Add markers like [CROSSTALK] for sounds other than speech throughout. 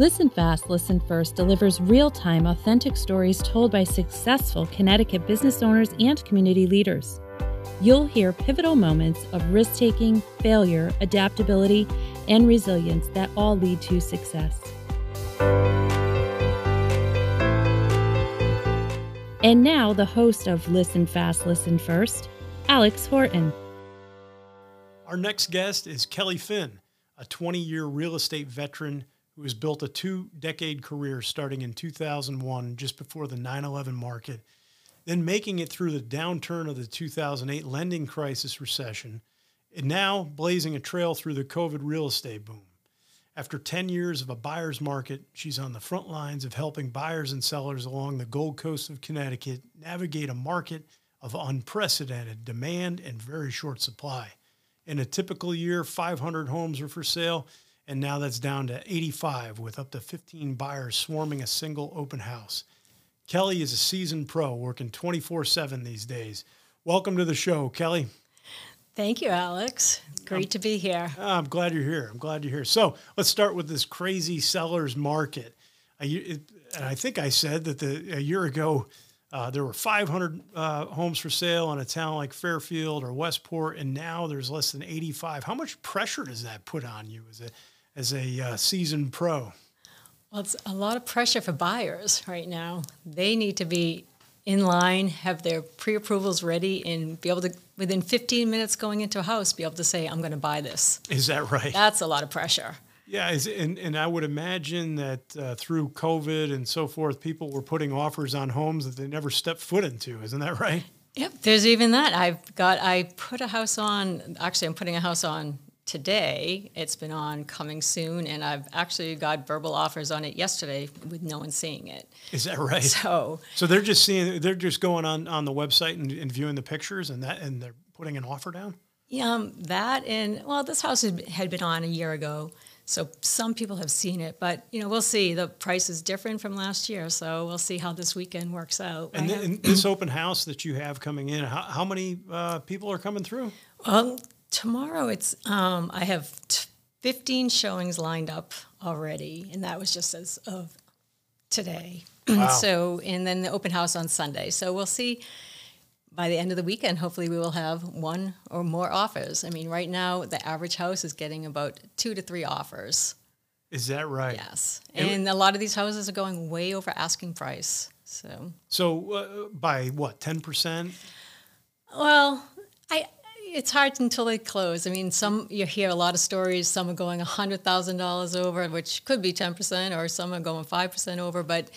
Listen Fast, Listen First delivers real time, authentic stories told by successful Connecticut business owners and community leaders. You'll hear pivotal moments of risk taking, failure, adaptability, and resilience that all lead to success. And now, the host of Listen Fast, Listen First, Alex Horton. Our next guest is Kelly Finn, a 20 year real estate veteran who has built a two decade career starting in 2001, just before the 9 11 market, then making it through the downturn of the 2008 lending crisis recession, and now blazing a trail through the COVID real estate boom. After 10 years of a buyer's market, she's on the front lines of helping buyers and sellers along the Gold Coast of Connecticut navigate a market of unprecedented demand and very short supply. In a typical year, 500 homes are for sale and now that's down to 85 with up to 15 buyers swarming a single open house. Kelly is a seasoned pro working 24 7 these days. Welcome to the show, Kelly. Thank you, Alex. Great I'm, to be here. I'm glad you're here. I'm glad you're here. So let's start with this crazy seller's market. and I think I said that the, a year ago, uh, there were 500 uh, homes for sale in a town like Fairfield or Westport, and now there's less than 85. How much pressure does that put on you as a as a uh, seasoned pro? Well, it's a lot of pressure for buyers right now. They need to be in line, have their pre-approvals ready, and be able to within 15 minutes going into a house be able to say, "I'm going to buy this." Is that right? That's a lot of pressure. Yeah, and, and I would imagine that uh, through COVID and so forth, people were putting offers on homes that they never stepped foot into. Isn't that right? Yep, there's even that. I've got, I put a house on, actually, I'm putting a house on today. It's been on coming soon, and I've actually got verbal offers on it yesterday with no one seeing it. Is that right? So, so they're just seeing, they're just going on on the website and, and viewing the pictures, and that, and they're putting an offer down. Yeah, um, that and well, this house had been on a year ago, so some people have seen it, but you know we'll see. The price is different from last year, so we'll see how this weekend works out. And, then, this open house that you have coming in, how, how many uh, people are coming through? Well, Tomorrow, it's um, I have t- 15 showings lined up already, and that was just as of today. [CLEARS THROAT] Wow. so, and then the open house on Sunday. So we'll see. By the end of the weekend, hopefully, we will have one or more offers. I mean, right now, the average house is getting about two to three offers. Is that right? Yes, and, and a lot of these houses are going way over asking price. So, so uh, by what, ten percent? Well, I it's hard until they close. I mean, some you hear a lot of stories. Some are going hundred thousand dollars over, which could be ten percent, or some are going five percent over. But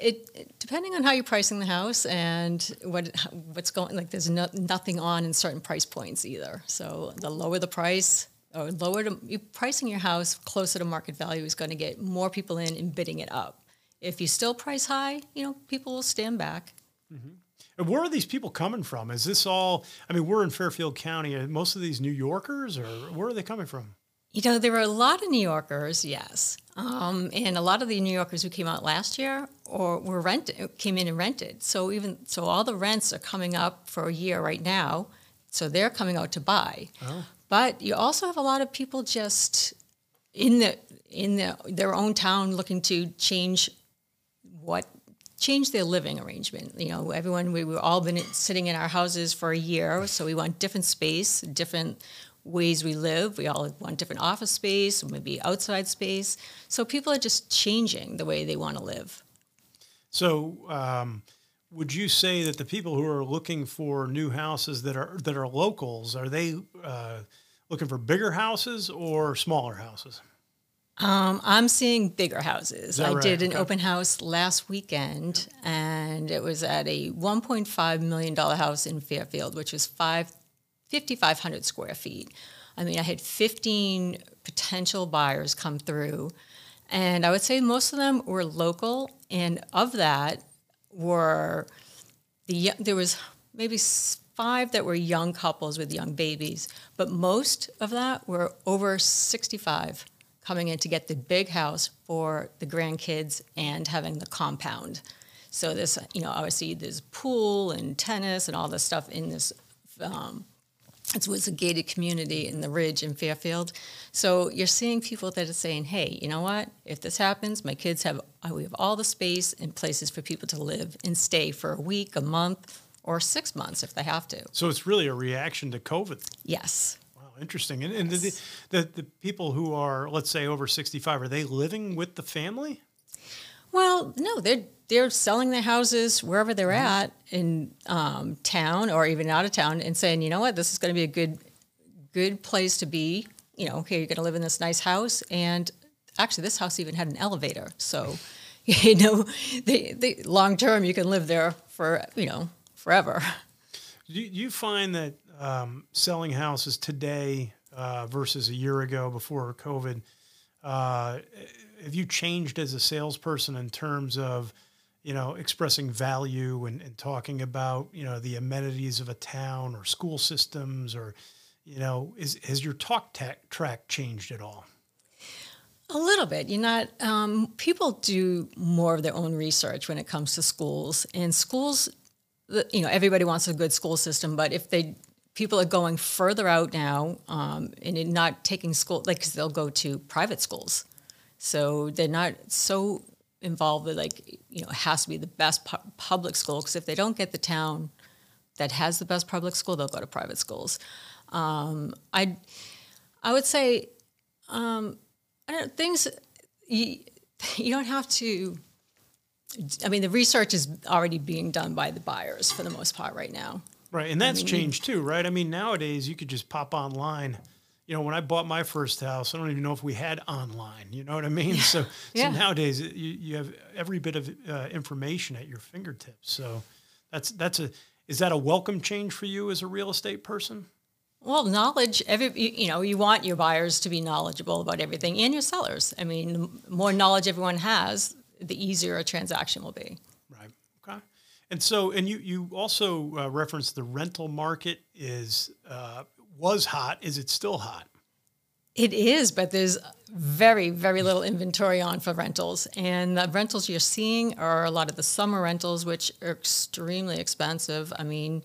it, depending on how you're pricing the house and what what's going like, there's no, nothing on in certain price points either. So the lower the price, or lower to, pricing your house closer to market value is going to get more people in and bidding it up. If you still price high, you know people will stand back. Mm-hmm. And where are these people coming from? Is this all? I mean, we're in Fairfield County. Are most of these New Yorkers, or where are they coming from? You know, there were a lot of New Yorkers, yes, um, and a lot of the New Yorkers who came out last year or were rented came in and rented. So even so, all the rents are coming up for a year right now. So they're coming out to buy. Oh. But you also have a lot of people just in the in the, their own town looking to change what change their living arrangement. You know, everyone we, we've all been sitting in our houses for a year, so we want different space, different ways we live. We all want different office space, maybe outside space. So people are just changing the way they want to live. So, um, would you say that the people who are looking for new houses that are that are locals are they uh, looking for bigger houses or smaller houses? Um, I'm seeing bigger houses. I right? did an okay. open house last weekend, and it was at a 1.5 million dollar house in Fairfield, which was five, 5,500 square feet. I mean, I had 15 potential buyers come through, and I would say most of them were local, and of that were the there was maybe five that were young couples with young babies, but most of that were over 65 coming in to get the big house for the grandkids and having the compound. So this, you know, obviously there's pool and tennis and all this stuff in this um, it was a gated community in the Ridge in Fairfield. So you're seeing people that are saying, "Hey, you know what? If this happens, my kids have we have all the space and places for people to live and stay for a week, a month, or six months if they have to." So it's really a reaction to COVID. Yes. Interesting. And, and yes. the, the the people who are, let's say, over sixty five, are they living with the family? Well, no, they're they're selling their houses wherever they're mm-hmm. at in um, town or even out of town, and saying, you know what, this is going to be a good good place to be. You know, okay, you're going to live in this nice house, and actually, this house even had an elevator, so [LAUGHS] you know, the, the long term you can live there for you know forever. Do you find that um, selling houses today uh, versus a year ago before COVID? Uh, have you changed as a salesperson in terms of you know expressing value and, and talking about you know the amenities of a town or school systems or you know is has your talk track changed at all a little bit you're not um, people do more of their own research when it comes to schools and schools you know everybody wants a good school system but if they people are going further out now um, and not taking school like because they'll go to private schools so they're not so involved with like you know it has to be the best pu- public school because if they don't get the town that has the best public school, they'll go to private schools. Um, I I would say um, I don't things you, you don't have to. I mean, the research is already being done by the buyers for the most part right now. Right, and that's I mean, changed too, right? I mean, nowadays you could just pop online you know, when I bought my first house, I don't even know if we had online. You know what I mean? Yeah. So, yeah. so nowadays you, you have every bit of uh, information at your fingertips. So that's that's a is that a welcome change for you as a real estate person? Well, knowledge. Every you know, you want your buyers to be knowledgeable about everything, and your sellers. I mean, the more knowledge everyone has, the easier a transaction will be. And so, and you you also uh, referenced the rental market is uh, was hot. Is it still hot? It is, but there's very, very little inventory on for rentals. And the rentals you're seeing are a lot of the summer rentals, which are extremely expensive. I mean,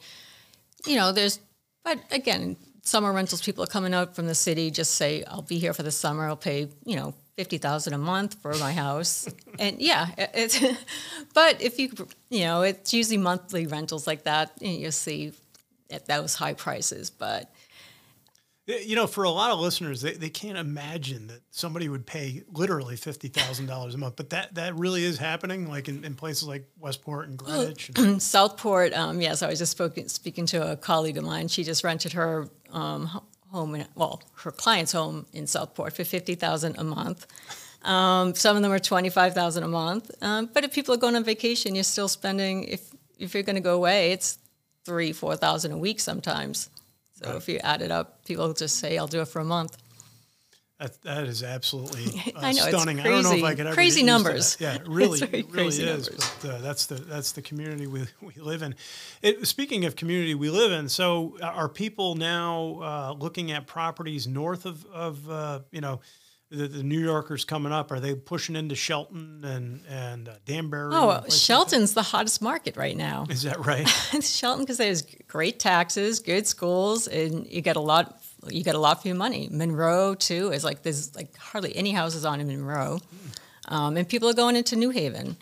you know, there's, but again, summer rentals, people are coming out from the city, just say, I'll be here for the summer, I'll pay, you know, 50,000 a month for my house. [LAUGHS] and yeah, it's, [LAUGHS] but if you, you know, it's usually monthly rentals like that, you'll see at those high prices. But, you know, for a lot of listeners, they, they can't imagine that somebody would pay literally fifty thousand dollars a month, but that that really is happening, like in, in places like Westport and Greenwich, and- [CLEARS THROAT] Southport. Um, yes, I was just spoken, speaking to a colleague of mine. She just rented her um, home, in, well, her client's home in Southport for fifty thousand a month. Um, some of them are twenty five thousand a month. Um, but if people are going on vacation, you're still spending. If if you're going to go away, it's three four thousand a week sometimes. So if you add it up, people just say, "I'll do it for a month." That, that is absolutely [LAUGHS] uh, I know, stunning. I don't know if I could ever crazy numbers. Yeah, [LAUGHS] it really, it really is. But uh, that's the that's the community we, we live in. It, speaking of community we live in, so uh, are people now uh, looking at properties north of of uh, you know the, the, New Yorkers coming up? Are they pushing into Shelton and and uh, Danbury? Oh, Shelton's like the hottest market right now. Is that right? [LAUGHS] Shelton because there's great taxes, good schools, and you get a lot. You get a lot for your money. Monroe too is like there's like hardly any houses on in Monroe, um, and people are going into New Haven.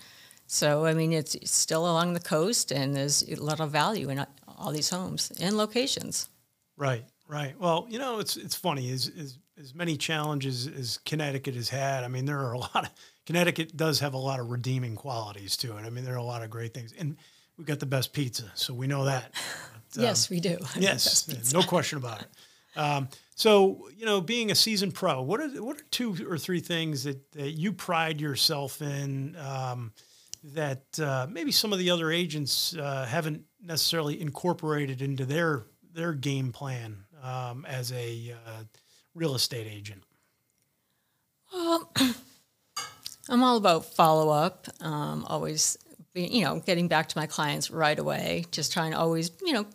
So I mean, it's still along the coast, and there's a lot of value in all these homes and locations. Right, right. Well, you know, it's it's funny is is as many challenges as Connecticut has had, I mean, there are a [LAUGHS] lot of Connecticut does have a lot of redeeming qualities to it. I mean, there are a lot of great things, and we've got the best pizza, so we know that. [LAUGHS] But, yes, um, we do. [LAUGHS] Yes, no question about it. Um, so, you know, being a seasoned pro, what are what are two or three things that, that you pride yourself in um, that uh, maybe some of the other agents uh, haven't necessarily incorporated into their their game plan um, as a uh, real estate agent? Well, [CLEARS THROAT] I'm all about follow up. Um, always, you know, getting back to my clients right away. Just trying to always, you know,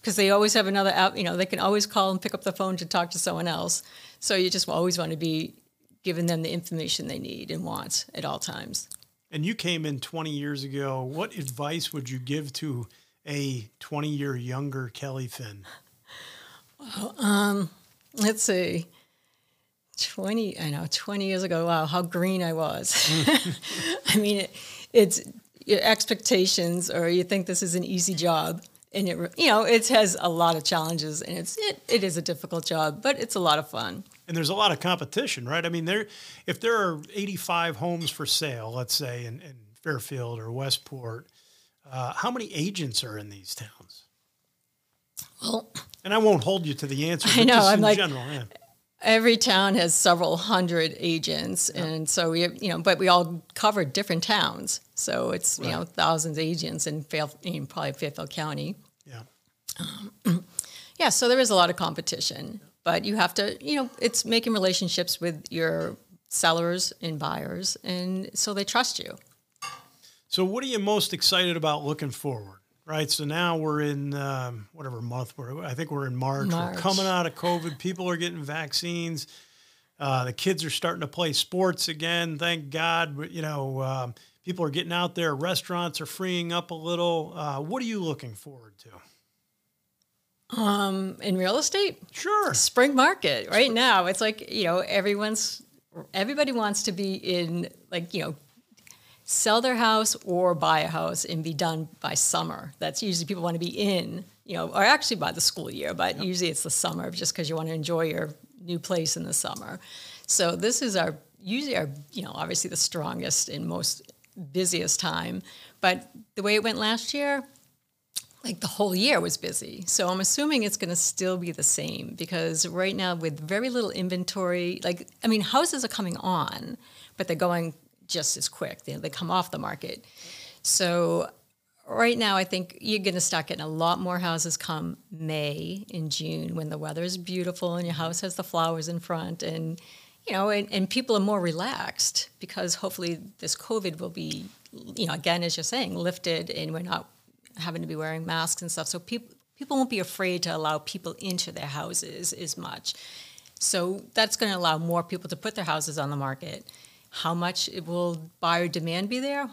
because they always have another app. You know, they can always call and pick up the phone to talk to someone else. So you just always want to be giving them the information they need and want at all times. And you came in 20 years ago. What advice would you give to a 20 year younger Kelly Finn? Well, um, let's see. 20, I know, 20 years ago, wow, how green I was. [LAUGHS] I mean, it, it's your expectations, or you think this is an easy job. And it, you know, it has a lot of challenges, and it's it, it is a difficult job, but it's a lot of fun. And there's a lot of competition, right? I mean, there, if there are 85 homes for sale, let's say in, in Fairfield or Westport, uh, how many agents are in these towns? Well, and I won't hold you to the answer. [LAUGHS] I know. I'm like, general, yeah. Every town has several hundred agents, and so we, you know, but we all cover different towns, so it's right. you know thousands of agents in, Fair, in probably Fairfield County. Yeah. Um, [CLEARS THROAT] yeah. So there is a lot of competition, but you have to, you know, it's making relationships with your sellers and buyers, and so they trust you. So, what are you most excited about looking forward? Right. So now we're in um, whatever month we're. I think we're in March. March. We're coming out of COVID. People are getting vaccines. Uh, the kids are starting to play sports again. Thank God. You know, um, people are getting out there. Restaurants are freeing up a little. Uh, what are you looking forward to? Um, in real estate, sure. Spring market right Spring. now. It's like you know everyone's everybody wants to be in like you know sell their house or buy a house and be done by summer. That's usually people want to be in, you know, or actually by the school year, but yep. usually it's the summer just because you want to enjoy your new place in the summer. So this is our usually our, you know, obviously the strongest and most busiest time. But the way it went last year, like the whole year was busy. So I'm assuming it's going to still be the same because right now with very little inventory, like I mean houses are coming on, but they're going just as quick. They, they come off the market. So right now, I think you're going to start getting a lot more houses come May and June when the weather is beautiful and your house has the flowers in front and you know, and, and people are more relaxed because hopefully this COVID will be, you know, again as you're saying, lifted and we're not having to be wearing masks and stuff. So people people won't be afraid to allow people into their houses as much. So that's going to allow more people to put their houses on the market. How much it will buyer demand be there?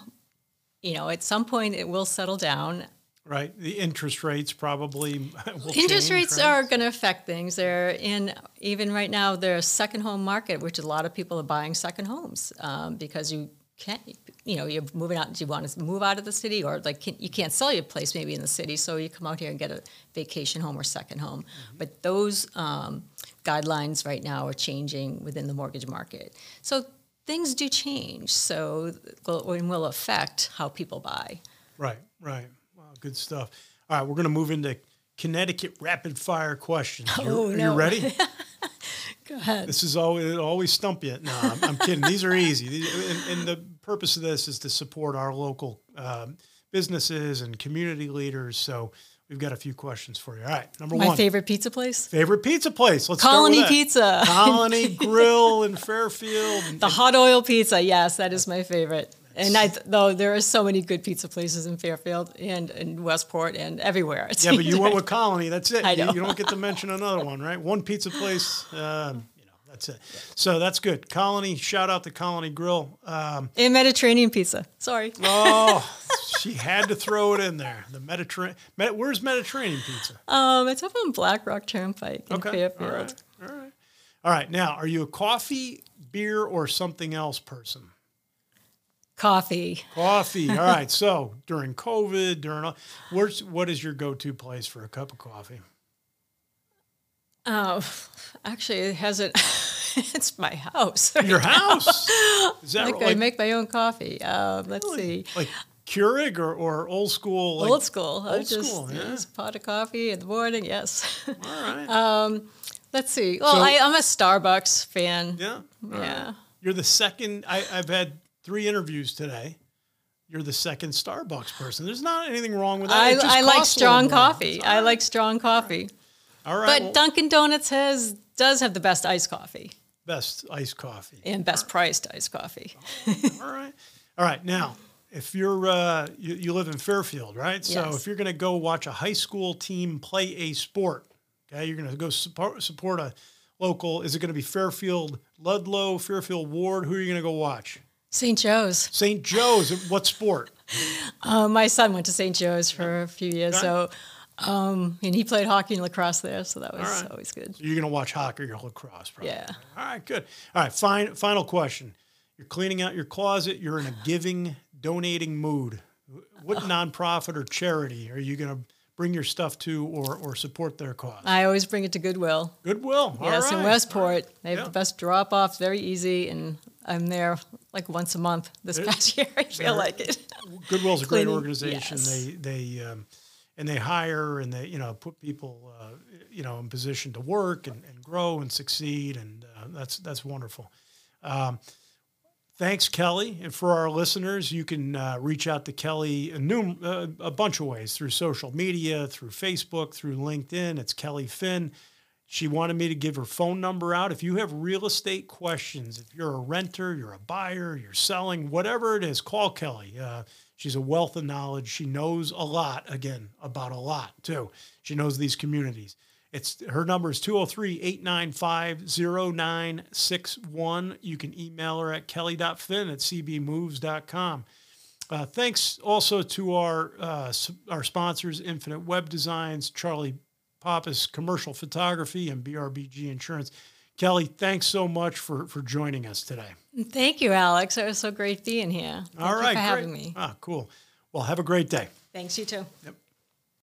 You know, at some point it will settle down. Right. The interest rates probably [LAUGHS] Interest change, rates right? are going to affect things. They're in even right now. There's second home market, which a lot of people are buying second homes um, because you can't. You know, you're moving out. Do you want to move out of the city, or like can, you can't sell your place maybe in the city, so you come out here and get a vacation home or second home. Mm-hmm. But those um, guidelines right now are changing within the mortgage market. So things do change, so will, will affect how people buy. Right, right. Wow, good stuff. All right, we're going to move into Connecticut rapid fire questions. You're, oh, no. you ready? [LAUGHS] Go ahead. This is always always stump you. No, I'm, I'm kidding. These are easy. These, and, and, the purpose of this is to support our local um, businesses and community leaders. So We've got a few questions for you. All right, number My one. My favorite pizza place. Favorite pizza place. Let's go. Colony Pizza. [LAUGHS] Colony Grill in Fairfield. [LAUGHS] The and, hot oil pizza. Yes, that is my favorite. And I, though there are so many good pizza places in Fairfield and in Westport and everywhere. [LAUGHS] Yeah, but you went with Colony. That's it. I know. You, you, don't get to mention another one, right? One pizza place. Um, that's it. So that's good. Colony, shout out to Colony Grill. Um, and Mediterranean pizza. Sorry. Oh, she had to throw it in there. The Mediterranean. Med- where's Mediterranean pizza? Um, it's up on Black Rock Turnpike in okay. Fairfield. All right. All right. All right. Now, are you a coffee, beer, or something else person? Coffee. Coffee. All right. So during COVID, during all, where's what is your go-to place for a cup of coffee? Oh, actually, it hasn't. [LAUGHS] it's my house. Your house? Is that [LAUGHS] like, like I make my own coffee? Um, let's really? see. Like Keurig or, or old school? Like old school. Old just, school. Yeah. Just pot of coffee in the morning. Yes. All right. [LAUGHS] um, let's see. Well, so, I, am a Starbucks fan. Yeah. Yeah. Right. You're the second. I, I've had three interviews today you're the second Starbucks person. There's not anything wrong with that. I, I like strong coffee. I like strong coffee. All right. But well, Dunkin' Donuts has does have the best iced coffee. Best iced coffee. And best right. priced iced coffee. All right. All right. Now, if you're uh, you, you, live in Fairfield, right? So if you're going to go watch a high school team play a sport, okay, you're going to go support, support a local. Is it going to be Fairfield Ludlowe, Fairfield Warde? Who are you going to go watch? St. Joe's. St. Joe's. what sport? [LAUGHS] Uh, my son went to St. Joe's for a few years, so Um, and he played hockey and lacrosse there, so that was right. always good. So you're going to watch hockey or lacrosse, probably. Yeah. All right, good. All right, fine. Final question. You're cleaning out your closet. You're in a giving, donating mood. What nonprofit or charity are you going to bring your stuff to or, or support their cause? I always bring it to Goodwill. Goodwill. All yes, in right. Westport. They have Yeah. the best drop off, very easy, and I'm there like once a month this past year. [LAUGHS] I feel like it. Goodwill's a great organization. yes. They they um, and they hire and they you know put people uh, you know in position to work and, and grow and succeed, and uh, that's that's wonderful. Um, thanks, Kelly. And for our listeners, you can uh, reach out to Kelly a, num- uh, a bunch of ways through social media, through Facebook, through LinkedIn. It's Kelly Finn. She wanted me to give her phone number out. If you have real estate questions, if you're a renter, you're a buyer, you're selling, whatever it is, call Kelly. Uh, she's a wealth of knowledge. She knows a lot, again, about a lot too. She knows these communities. It's her number is 203-895-0961. You can email her at kelly.fin at cbmoves.com. Uh, thanks also to our uh, our sponsors, Infinite Web Designs, Charlie Pappas Commercial Photography, and BRBG Insurance. Kelly, thanks so much for for joining us today. Thank you, Alex. It was so great being here. Thank All right, for having me. Ah, cool. Well, have a great day. Thanks, you too. Yep.